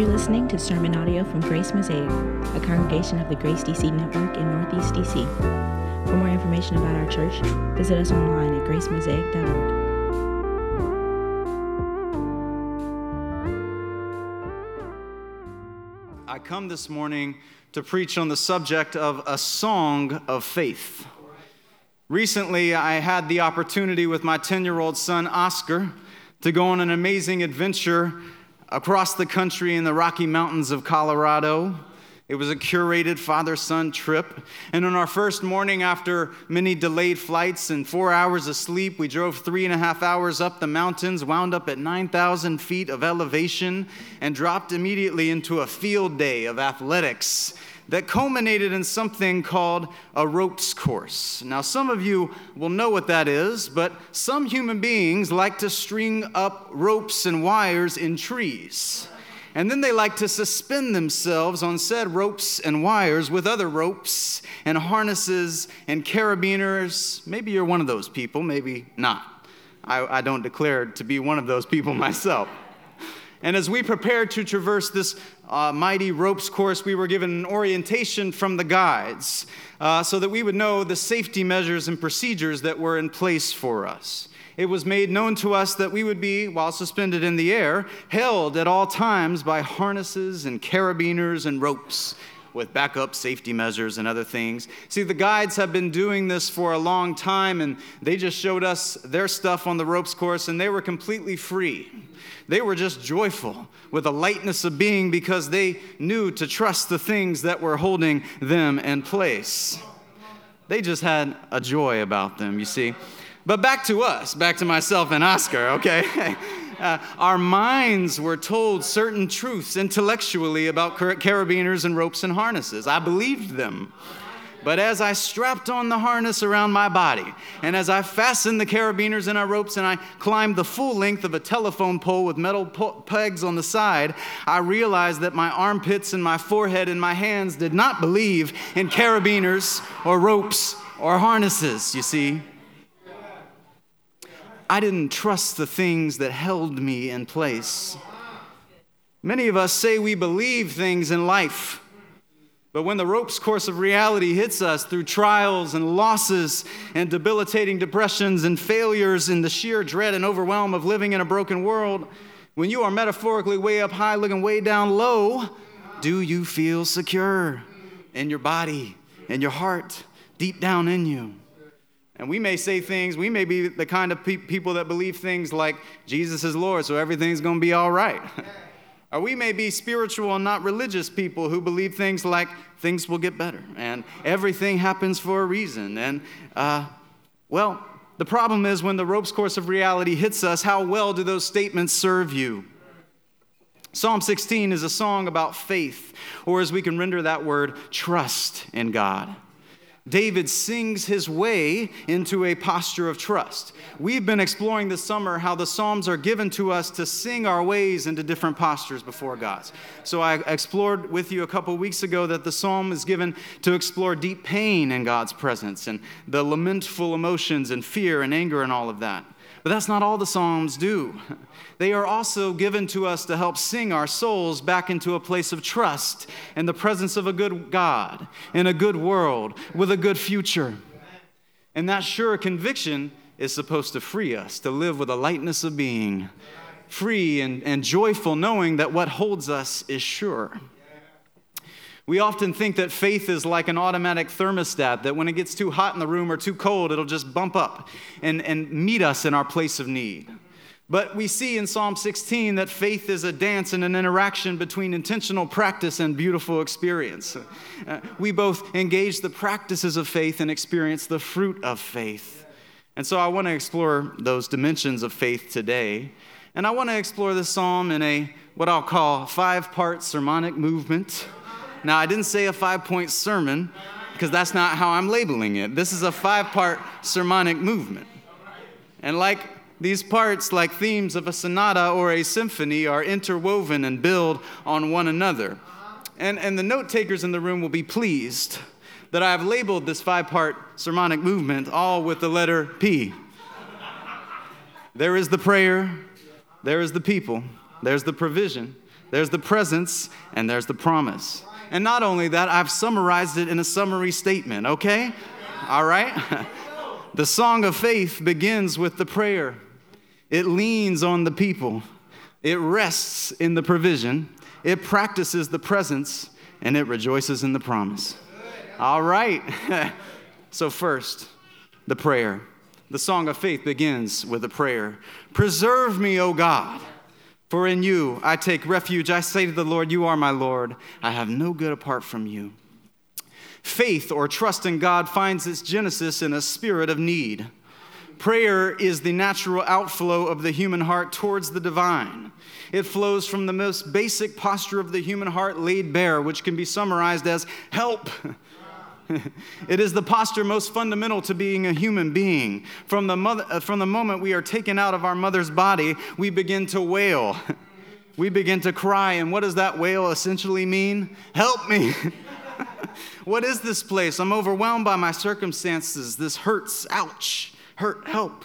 You're listening to sermon audio from Grace Mosaic, a congregation of the Grace DC Network in Northeast DC. For more information about our church, visit us online at gracemosaic.org. I come this morning to preach on the subject of a song of faith. Recently, I had the opportunity with my 10 year old son, Oscar, to go on an amazing adventure across the country in the Rocky Mountains of Colorado. It was a curated father son trip. And on our first morning, after many delayed flights and four hours of sleep, we drove three and a half hours up the mountains, wound up at 9,000 feet of elevation, and dropped immediately into a field day of athletics that culminated in something called a ropes course. Now, some of you will know what that is, but some human beings like to string up ropes and wires in trees. And then they like to suspend themselves on said ropes and wires with other ropes and harnesses and carabiners. Maybe you're one of those people, maybe not. I, I don't declare to be one of those people myself. And as we prepare to traverse this uh, mighty ropes course, we were given an orientation from the guides uh, so that we would know the safety measures and procedures that were in place for us. It was made known to us that we would be, while suspended in the air, held at all times by harnesses and carabiners and ropes with backup safety measures and other things. See, the guides have been doing this for a long time, and they just showed us their stuff on the ropes course, and they were completely free. They were just joyful with a lightness of being because they knew to trust the things that were holding them in place. They just had a joy about them, you see. But back to us, back to myself and Oscar, okay? uh, our minds were told certain truths intellectually about carabiners and ropes and harnesses. I believed them. But as I strapped on the harness around my body, and as I fastened the carabiners in our ropes, and I climbed the full length of a telephone pole with metal po- pegs on the side, I realized that my armpits and my forehead and my hands did not believe in carabiners or ropes or harnesses, you see. I didn't trust the things that held me in place. Many of us say we believe things in life, but when the ropes course of reality hits us through trials and losses and debilitating depressions and failures and the sheer dread and overwhelm of living in a broken world, when you are metaphorically way up high looking way down low, do you feel secure in your body, in your heart, deep down in you? And we may say things, we may be the kind of pe- people that believe things like Jesus is Lord, so everything's going to be all right. or we may be spiritual and not religious people who believe things like things will get better and everything happens for a reason. And, uh, well, the problem is when the ropes course of reality hits us, how well do those statements serve you? Psalm 16 is a song about faith, or as we can render that word, trust in God. David sings his way into a posture of trust. We've been exploring this summer how the Psalms are given to us to sing our ways into different postures before God. So I explored with you a couple weeks ago that the Psalm is given to explore deep pain in God's presence and the lamentful emotions and fear and anger and all of that. But that's not all the Psalms do. They are also given to us to help sing our souls back into a place of trust in the presence of a good God, in a good world, with a good future. And that sure conviction is supposed to free us to live with a lightness of being, free and, and joyful, knowing that what holds us is sure. We often think that faith is like an automatic thermostat, that when it gets too hot in the room or too cold, it'll just bump up and, and meet us in our place of need. But we see in Psalm 16 that faith is a dance and an interaction between intentional practice and beautiful experience. Uh, we both engage the practices of faith and experience the fruit of faith. And so I want to explore those dimensions of faith today. And I want to explore this psalm in a what I'll call five part sermonic movement. Now, I didn't say a five point sermon because that's not how I'm labeling it. This is a five part sermonic movement. And like these parts, like themes of a sonata or a symphony, are interwoven and build on one another. And, and the note takers in the room will be pleased that I have labeled this five part sermonic movement all with the letter P. There is the prayer, there is the people, there's the provision, there's the presence, and there's the promise. And not only that, I've summarized it in a summary statement, okay? All right? The song of faith begins with the prayer. It leans on the people. It rests in the provision. It practices the presence and it rejoices in the promise. All right. so, first, the prayer. The song of faith begins with a prayer Preserve me, O God, for in you I take refuge. I say to the Lord, You are my Lord. I have no good apart from you. Faith or trust in God finds its genesis in a spirit of need. Prayer is the natural outflow of the human heart towards the divine. It flows from the most basic posture of the human heart laid bare, which can be summarized as help. it is the posture most fundamental to being a human being. From the, mother, uh, from the moment we are taken out of our mother's body, we begin to wail. We begin to cry. And what does that wail essentially mean? Help me. what is this place? I'm overwhelmed by my circumstances. This hurts. Ouch. Hurt. Help.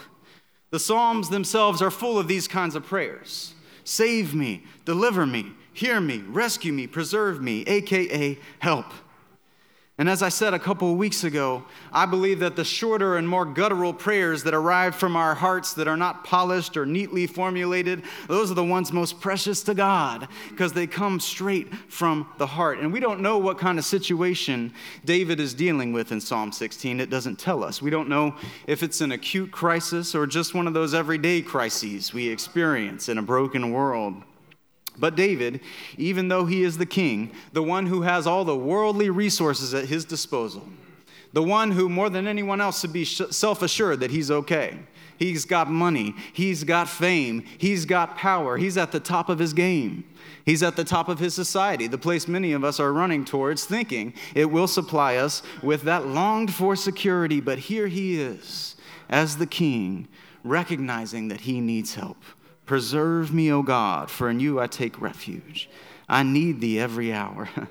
The Psalms themselves are full of these kinds of prayers Save me, deliver me, hear me, rescue me, preserve me, aka help. And as I said a couple of weeks ago, I believe that the shorter and more guttural prayers that arrive from our hearts that are not polished or neatly formulated, those are the ones most precious to God because they come straight from the heart. And we don't know what kind of situation David is dealing with in Psalm 16. It doesn't tell us. We don't know if it's an acute crisis or just one of those everyday crises we experience in a broken world. But David, even though he is the king, the one who has all the worldly resources at his disposal, the one who more than anyone else should be self assured that he's okay. He's got money, he's got fame, he's got power, he's at the top of his game. He's at the top of his society, the place many of us are running towards, thinking it will supply us with that longed for security. But here he is, as the king, recognizing that he needs help. Preserve me, O God, for in you I take refuge. I need thee every hour.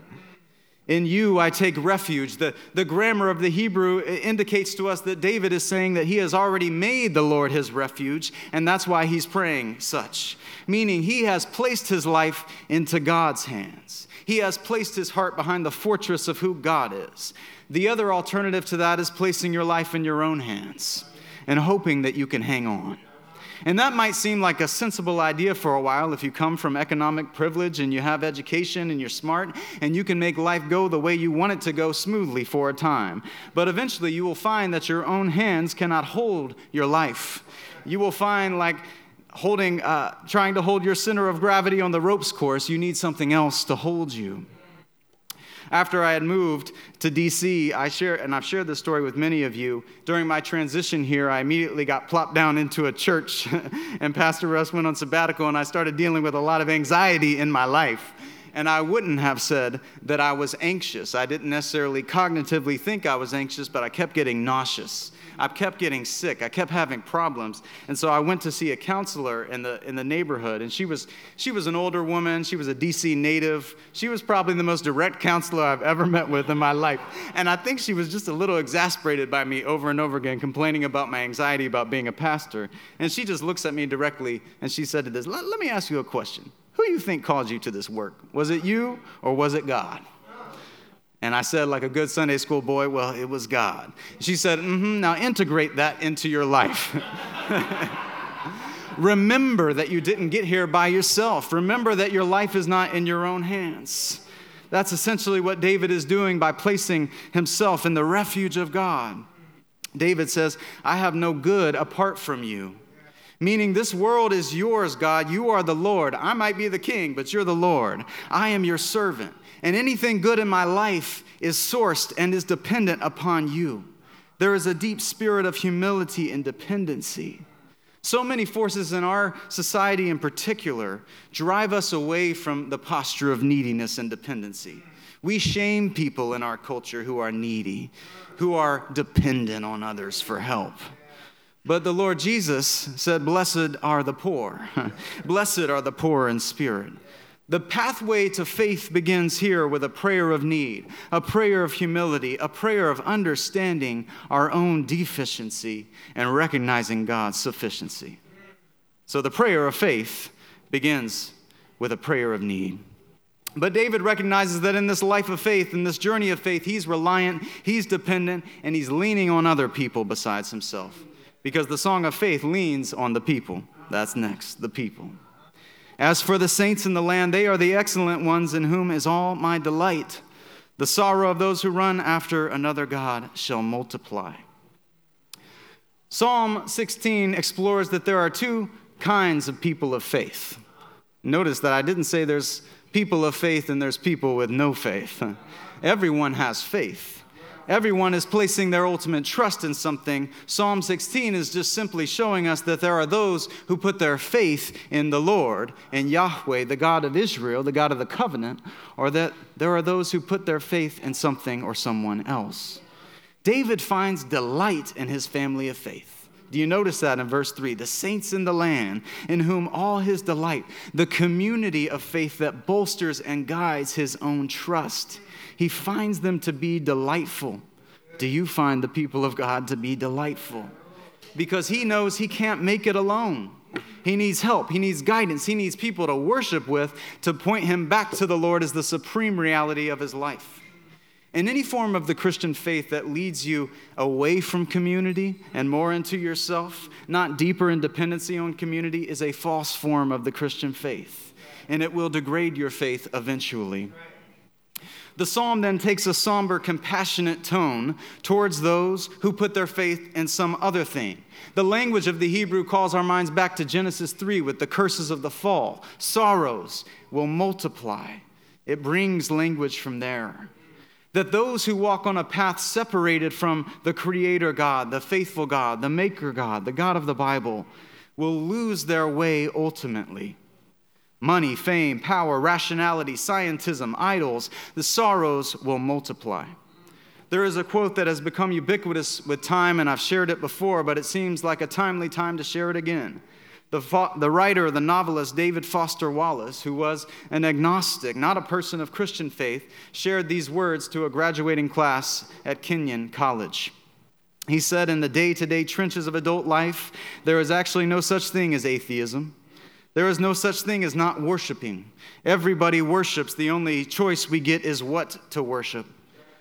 in you I take refuge. The, the grammar of the Hebrew indicates to us that David is saying that he has already made the Lord his refuge, and that's why he's praying such. Meaning he has placed his life into God's hands. He has placed his heart behind the fortress of who God is. The other alternative to that is placing your life in your own hands and hoping that you can hang on. And that might seem like a sensible idea for a while if you come from economic privilege and you have education and you're smart and you can make life go the way you want it to go smoothly for a time. But eventually you will find that your own hands cannot hold your life. You will find like holding, uh, trying to hold your center of gravity on the ropes course, you need something else to hold you after I had moved to DC, I share, and I've shared this story with many of you. During my transition here, I immediately got plopped down into a church, and Pastor Russ went on sabbatical, and I started dealing with a lot of anxiety in my life. And I wouldn't have said that I was anxious. I didn't necessarily cognitively think I was anxious, but I kept getting nauseous. I kept getting sick. I kept having problems. And so I went to see a counselor in the, in the neighborhood. And she was, she was an older woman. She was a DC native. She was probably the most direct counselor I've ever met with in my life. And I think she was just a little exasperated by me over and over again, complaining about my anxiety about being a pastor. And she just looks at me directly and she said to this, let, let me ask you a question. Who you think called you to this work? Was it you or was it God? And I said, like a good Sunday school boy, well, it was God. She said, mm-hmm, now integrate that into your life. Remember that you didn't get here by yourself. Remember that your life is not in your own hands. That's essentially what David is doing by placing himself in the refuge of God. David says, I have no good apart from you. Meaning, this world is yours, God. You are the Lord. I might be the king, but you're the Lord. I am your servant and anything good in my life is sourced and is dependent upon you. There is a deep spirit of humility and dependency. So many forces in our society, in particular, drive us away from the posture of neediness and dependency. We shame people in our culture who are needy, who are dependent on others for help. But the Lord Jesus said, Blessed are the poor. Blessed are the poor in spirit. The pathway to faith begins here with a prayer of need, a prayer of humility, a prayer of understanding our own deficiency and recognizing God's sufficiency. So the prayer of faith begins with a prayer of need. But David recognizes that in this life of faith, in this journey of faith, he's reliant, he's dependent, and he's leaning on other people besides himself. Because the song of faith leans on the people. That's next, the people. As for the saints in the land, they are the excellent ones in whom is all my delight. The sorrow of those who run after another God shall multiply. Psalm 16 explores that there are two kinds of people of faith. Notice that I didn't say there's people of faith and there's people with no faith. Everyone has faith. Everyone is placing their ultimate trust in something. Psalm 16 is just simply showing us that there are those who put their faith in the Lord, in Yahweh, the God of Israel, the God of the covenant, or that there are those who put their faith in something or someone else. David finds delight in his family of faith. Do you notice that in verse 3? The saints in the land, in whom all his delight, the community of faith that bolsters and guides his own trust. He finds them to be delightful. Do you find the people of God to be delightful? Because he knows he can't make it alone. He needs help. He needs guidance. He needs people to worship with to point him back to the Lord as the supreme reality of his life. And any form of the Christian faith that leads you away from community and more into yourself, not deeper in dependency on community, is a false form of the Christian faith. And it will degrade your faith eventually. The psalm then takes a somber, compassionate tone towards those who put their faith in some other thing. The language of the Hebrew calls our minds back to Genesis 3 with the curses of the fall. Sorrows will multiply. It brings language from there that those who walk on a path separated from the Creator God, the faithful God, the Maker God, the God of the Bible, will lose their way ultimately. Money, fame, power, rationality, scientism, idols, the sorrows will multiply. There is a quote that has become ubiquitous with time, and I've shared it before, but it seems like a timely time to share it again. The, fo- the writer, the novelist David Foster Wallace, who was an agnostic, not a person of Christian faith, shared these words to a graduating class at Kenyon College. He said, In the day to day trenches of adult life, there is actually no such thing as atheism. There is no such thing as not worshiping. Everybody worships. The only choice we get is what to worship.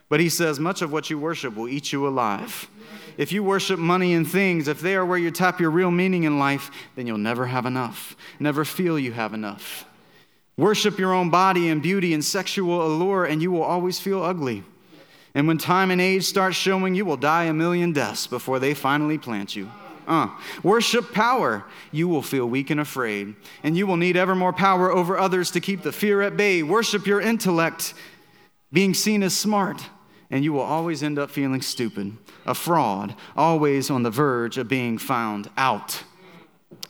But he says, Much of what you worship will eat you alive. If you worship money and things, if they are where you tap your real meaning in life, then you'll never have enough, never feel you have enough. Worship your own body and beauty and sexual allure, and you will always feel ugly. And when time and age start showing, you will die a million deaths before they finally plant you. Uh. Worship power. You will feel weak and afraid, and you will need ever more power over others to keep the fear at bay. Worship your intellect, being seen as smart and you will always end up feeling stupid, a fraud, always on the verge of being found out.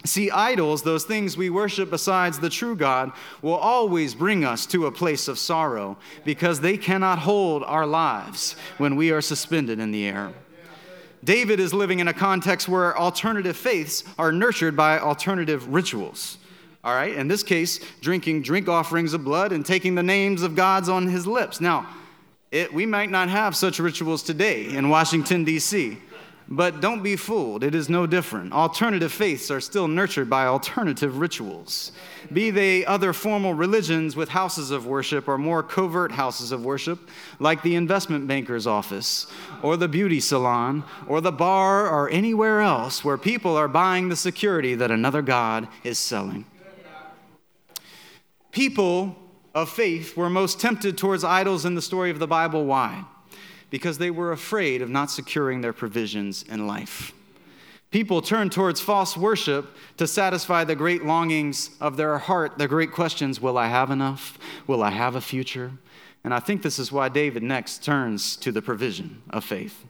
See, idols, those things we worship besides the true God, will always bring us to a place of sorrow because they cannot hold our lives when we are suspended in the air. David is living in a context where alternative faiths are nurtured by alternative rituals. All right, in this case, drinking drink offerings of blood and taking the names of gods on his lips. Now, it, we might not have such rituals today in Washington, D.C., but don't be fooled. It is no different. Alternative faiths are still nurtured by alternative rituals. Be they other formal religions with houses of worship or more covert houses of worship, like the investment banker's office, or the beauty salon, or the bar, or anywhere else where people are buying the security that another God is selling. People of faith were most tempted towards idols in the story of the Bible. Why? Because they were afraid of not securing their provisions in life. People turn towards false worship to satisfy the great longings of their heart, the great questions Will I have enough? Will I have a future? And I think this is why David next turns to the provision of faith.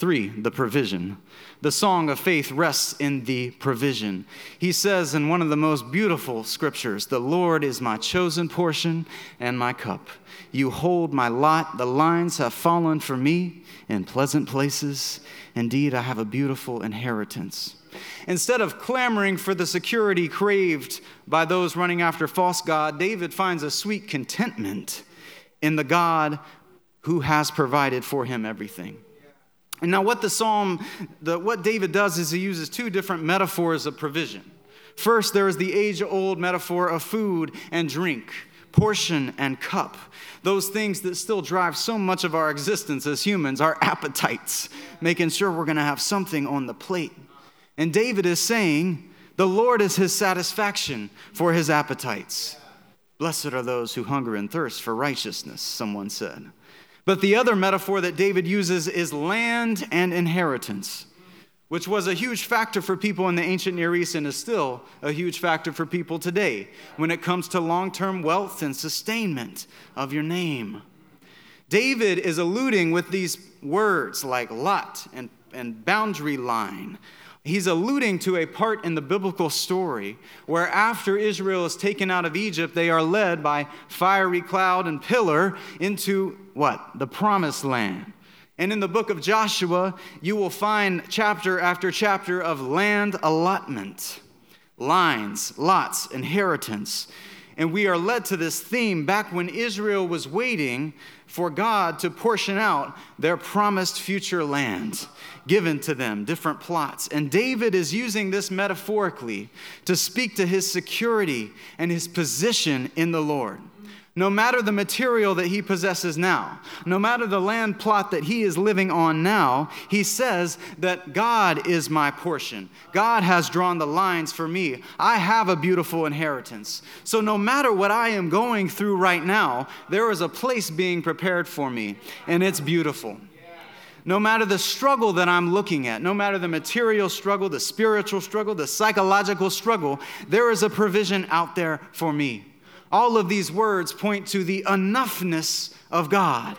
Three, the provision. The song of faith rests in the provision. He says in one of the most beautiful scriptures, The Lord is my chosen portion and my cup. You hold my lot. The lines have fallen for me in pleasant places. Indeed, I have a beautiful inheritance. Instead of clamoring for the security craved by those running after false God, David finds a sweet contentment in the God who has provided for him everything. And now, what the psalm, the, what David does is he uses two different metaphors of provision. First, there is the age old metaphor of food and drink. portion and cup. Those things that still drive so much of our existence as humans, our appetites, making sure we're going to have something on the plate. And David is saying, The Lord is his satisfaction for his appetites. Blessed are those who hunger and thirst for righteousness, someone said. But the other metaphor that David uses is land and inheritance which was a huge factor for people in the ancient Near East and is still a huge factor for people today when it comes to long term wealth and sustainment of your name. David is alluding with these words like lot and, and boundary line. He's alluding to a part in the biblical story where, after Israel is taken out of Egypt, they are led by fiery cloud and pillar into what? The promised land. And in the book of Joshua, you will find chapter after chapter of land allotment, lines, lots, inheritance. And we are led to this theme back when Israel was waiting for God to portion out their promised future land given to them, different plots. And David is using this metaphorically to speak to his security and his position in the Lord no matter the material that he possesses now, no matter the land plot that he is living on now, he says that God is my portion. God has drawn the lines for me. I have a beautiful inheritance. So, no matter what I am going through right now, there is a place being prepared for me, and it's beautiful. No matter the struggle that I'm looking at, no matter the material struggle, the spiritual struggle, the psychological struggle, there is a provision out there for me. All of these words point to the enoughness of God.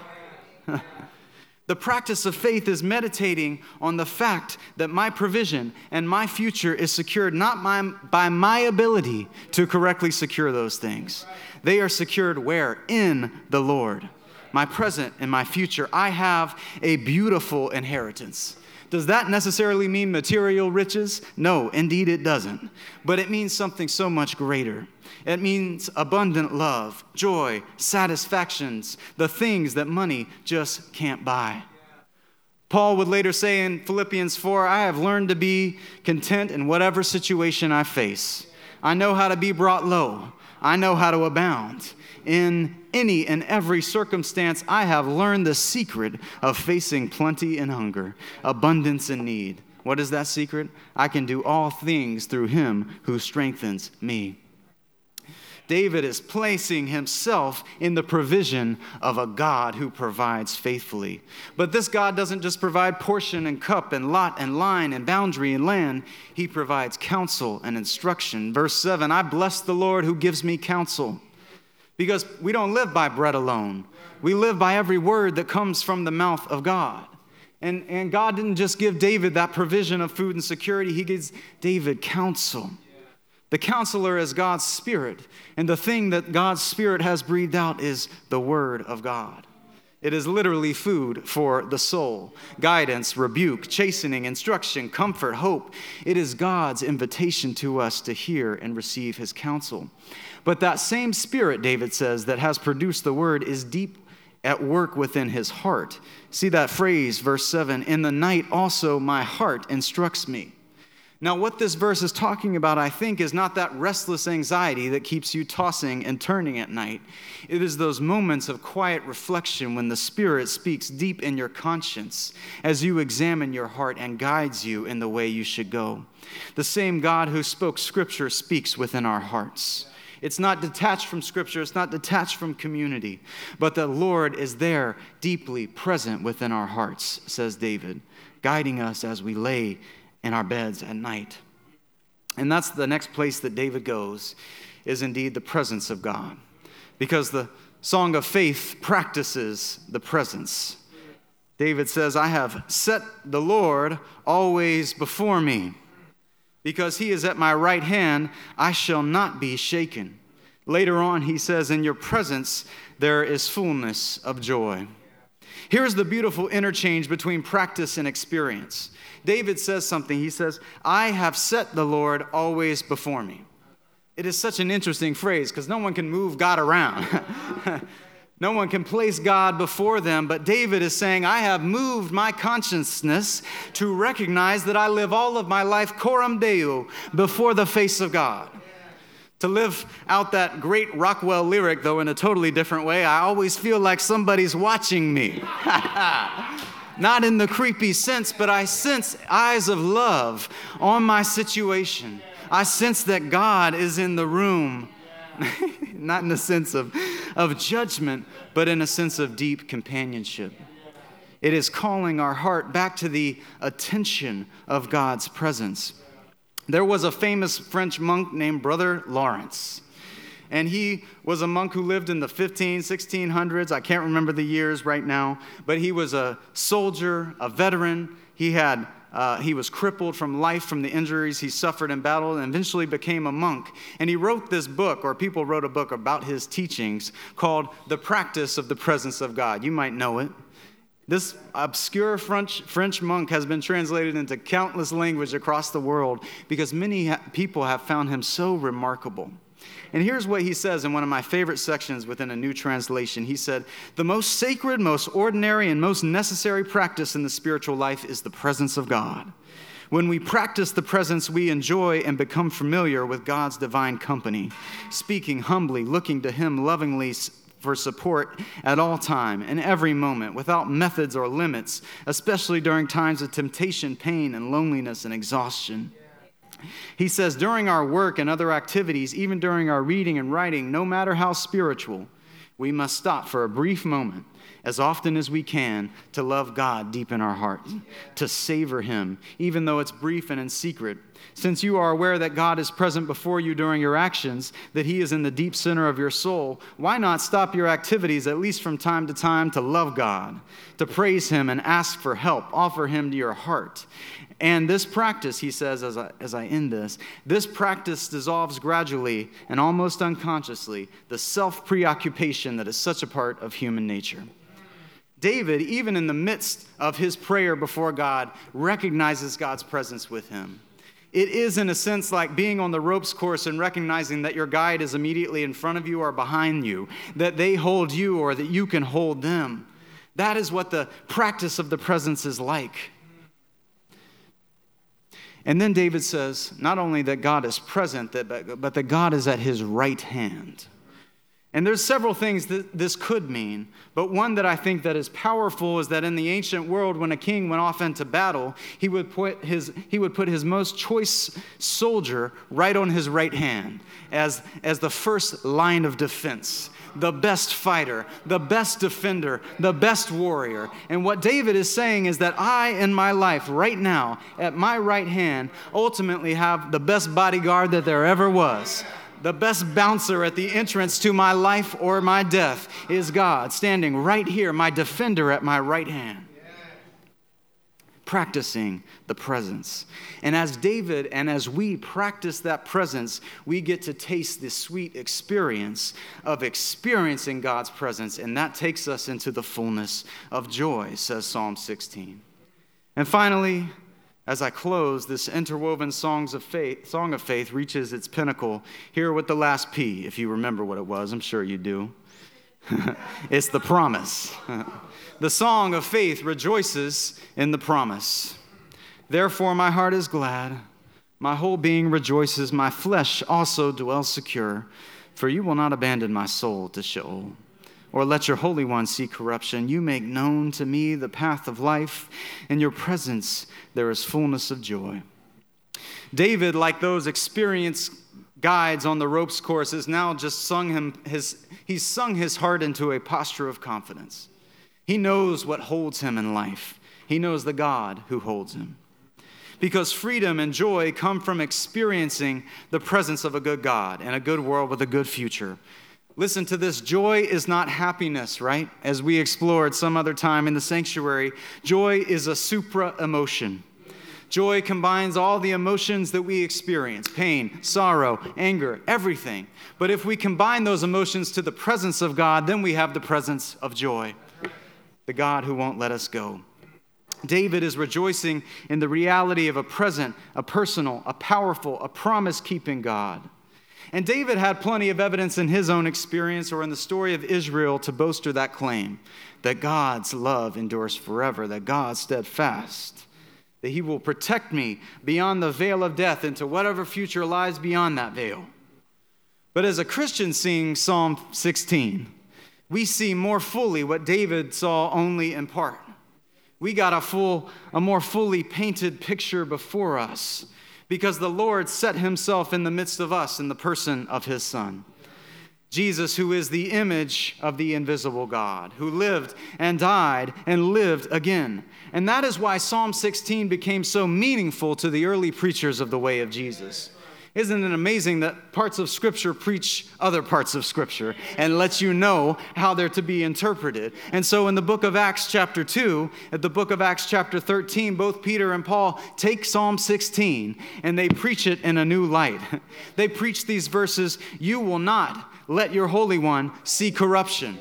the practice of faith is meditating on the fact that my provision and my future is secured not by, by my ability to correctly secure those things. They are secured where? In the Lord. My present and my future. I have a beautiful inheritance. Does that necessarily mean material riches? No, indeed it doesn't. But it means something so much greater. It means abundant love, joy, satisfactions, the things that money just can't buy. Paul would later say in Philippians 4 I have learned to be content in whatever situation I face. I know how to be brought low, I know how to abound. In any and every circumstance, I have learned the secret of facing plenty and hunger, abundance and need. What is that secret? I can do all things through him who strengthens me. David is placing himself in the provision of a God who provides faithfully. But this God doesn't just provide portion and cup and lot and line and boundary and land, he provides counsel and instruction. Verse 7 I bless the Lord who gives me counsel. Because we don't live by bread alone, we live by every word that comes from the mouth of God. And, and God didn't just give David that provision of food and security, He gives David counsel. The counselor is God's Spirit, and the thing that God's Spirit has breathed out is the Word of God. It is literally food for the soul guidance, rebuke, chastening, instruction, comfort, hope. It is God's invitation to us to hear and receive His counsel. But that same Spirit, David says, that has produced the Word is deep at work within his heart. See that phrase, verse 7 In the night also my heart instructs me. Now, what this verse is talking about, I think, is not that restless anxiety that keeps you tossing and turning at night. It is those moments of quiet reflection when the Spirit speaks deep in your conscience as you examine your heart and guides you in the way you should go. The same God who spoke Scripture speaks within our hearts. It's not detached from Scripture, it's not detached from community, but the Lord is there, deeply present within our hearts, says David, guiding us as we lay in our beds at night. And that's the next place that David goes, is indeed the presence of God. Because the song of faith practices the presence. David says, I have set the Lord always before me. Because he is at my right hand, I shall not be shaken. Later on, he says, In your presence there is fullness of joy. Here's the beautiful interchange between practice and experience. David says something. He says, I have set the Lord always before me. It is such an interesting phrase because no one can move God around. no one can place God before them, but David is saying, I have moved my consciousness to recognize that I live all of my life coram Deo before the face of God. To live out that great Rockwell lyric, though in a totally different way, I always feel like somebody's watching me. Not in the creepy sense, but I sense eyes of love on my situation. I sense that God is in the room, not in the sense of, of judgment, but in a sense of deep companionship. It is calling our heart back to the attention of God's presence. There was a famous French monk named Brother Lawrence. And he was a monk who lived in the 15, 1600s. I can't remember the years right now, but he was a soldier, a veteran. He had uh, he was crippled from life from the injuries he suffered in battle and eventually became a monk. And he wrote this book, or people wrote a book about his teachings called The Practice of the Presence of God. You might know it. This obscure French, French monk has been translated into countless languages across the world because many people have found him so remarkable. And here's what he says in one of my favorite sections within a new translation. He said, The most sacred, most ordinary, and most necessary practice in the spiritual life is the presence of God. When we practice the presence, we enjoy and become familiar with God's divine company, speaking humbly, looking to Him lovingly, for support at all time and every moment without methods or limits, especially during times of temptation, pain, and loneliness and exhaustion. He says, during our work and other activities, even during our reading and writing, no matter how spiritual, we must stop for a brief moment as often as we can to love God deep in our heart, to savor Him, even though it's brief and in secret. Since you are aware that God is present before you during your actions, that He is in the deep center of your soul, why not stop your activities at least from time to time to love God, to praise Him and ask for help, offer Him to your heart? And this practice, he says as I, as I end this, this practice dissolves gradually and almost unconsciously the self preoccupation that is such a part of human nature. David, even in the midst of his prayer before God, recognizes God's presence with him. It is, in a sense, like being on the ropes course and recognizing that your guide is immediately in front of you or behind you, that they hold you or that you can hold them. That is what the practice of the presence is like. And then David says not only that God is present, but that God is at his right hand. And there's several things that this could mean, but one that I think that is powerful is that in the ancient world, when a king went off into battle, he would put his, he would put his most choice soldier right on his right hand as, as the first line of defense the best fighter, the best defender, the best warrior. And what David is saying is that I, in my life, right now, at my right hand, ultimately have the best bodyguard that there ever was. The best bouncer at the entrance to my life or my death is God, standing right here, my defender at my right hand practicing the presence. And as David and as we practice that presence, we get to taste the sweet experience of experiencing God's presence. And that takes us into the fullness of joy, says Psalm 16. And finally, as I close, this interwoven songs of faith, song of faith reaches its pinnacle here with the last P, if you remember what it was. I'm sure you do. it's the promise. The song of faith rejoices in the promise. Therefore, my heart is glad, my whole being rejoices, my flesh also dwells secure, for you will not abandon my soul to Sheol. Or let your Holy One see corruption. You make known to me the path of life. In your presence there is fullness of joy. David, like those experienced guides on the ropes course, has now just sung him his, he's sung his heart into a posture of confidence. He knows what holds him in life, he knows the God who holds him. Because freedom and joy come from experiencing the presence of a good God and a good world with a good future. Listen to this joy is not happiness, right? As we explored some other time in the sanctuary, joy is a supra emotion. Joy combines all the emotions that we experience pain, sorrow, anger, everything. But if we combine those emotions to the presence of God, then we have the presence of joy the God who won't let us go. David is rejoicing in the reality of a present, a personal, a powerful, a promise keeping God. And David had plenty of evidence in his own experience or in the story of Israel to bolster that claim that God's love endures forever, that God's steadfast, that he will protect me beyond the veil of death into whatever future lies beyond that veil. But as a Christian seeing Psalm 16, we see more fully what David saw only in part. We got a full, a more fully painted picture before us because the Lord set himself in the midst of us in the person of his Son. Jesus, who is the image of the invisible God, who lived and died and lived again. And that is why Psalm 16 became so meaningful to the early preachers of the way of Jesus. Isn't it amazing that parts of Scripture preach other parts of Scripture and let you know how they're to be interpreted? And so in the book of Acts, chapter 2, at the book of Acts, chapter 13, both Peter and Paul take Psalm 16 and they preach it in a new light. They preach these verses You will not let your Holy One see corruption.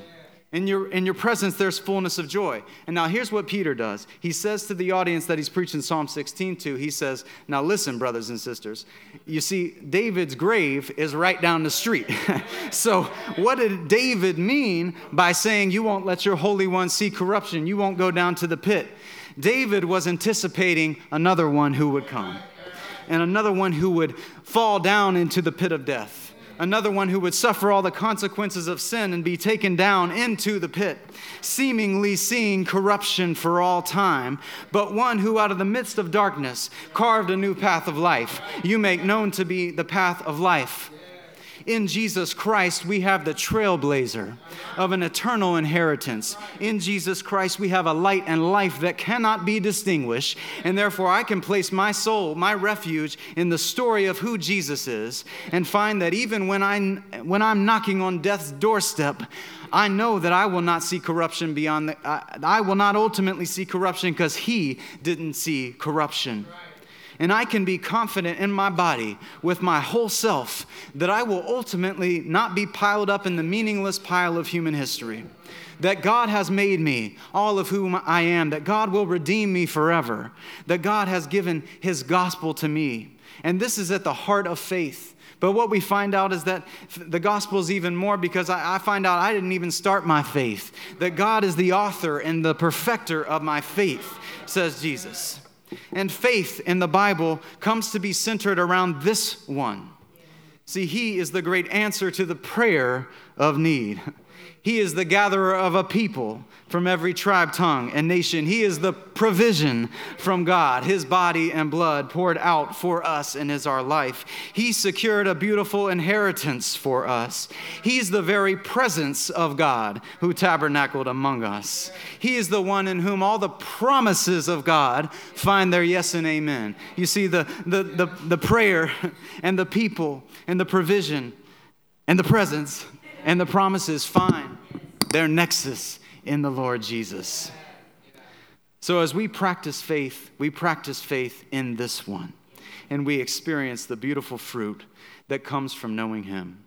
In your, in your presence, there's fullness of joy. And now here's what Peter does. He says to the audience that he's preaching Psalm 16 to, he says, Now listen, brothers and sisters. You see, David's grave is right down the street. so, what did David mean by saying, You won't let your Holy One see corruption? You won't go down to the pit? David was anticipating another one who would come, and another one who would fall down into the pit of death another one who would suffer all the consequences of sin and be taken down into the pit, seemingly seeing corruption for all time, but one who out of the midst of darkness carved a new path of life. You make known to be the path of life in Jesus Christ, we have the trailblazer of an eternal inheritance. In Jesus Christ, we have a light and life that cannot be distinguished. And therefore, I can place my soul, my refuge, in the story of who Jesus is and find that even when, I, when I'm knocking on death's doorstep, I know that I will not see corruption beyond the, I, I will not ultimately see corruption because he didn't see corruption. Right and I can be confident in my body with my whole self that I will ultimately not be piled up in the meaningless pile of human history. That God has made me all of whom I am, that God will redeem me forever, that God has given His gospel to me. And this is at the heart of faith. But what we find out is that the gospel is even more because I, I, find out I didn't even start my faith. That God is the author and the perfecter of my faith, says Jesus. And faith in the Bible comes to be centered around this one. See, he is the great answer to the prayer of need. He is the gatherer of a people from every tribe, tongue, and nation. He is the provision from God, His body and blood poured out for us and is our life. He secured a beautiful inheritance for us. He's the very presence of God who tabernacled among us. He is the one in whom all the promises of God find their yes and amen. You see, the, the, the, the prayer and the people and the provision and the presence and the promises find their nexus in the Lord Jesus. So, as we practice faith, we practice faith in this one, and we experience the beautiful fruit that comes from knowing Him.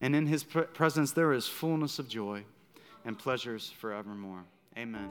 And in His presence, there is fullness of joy and pleasures forevermore. Amen.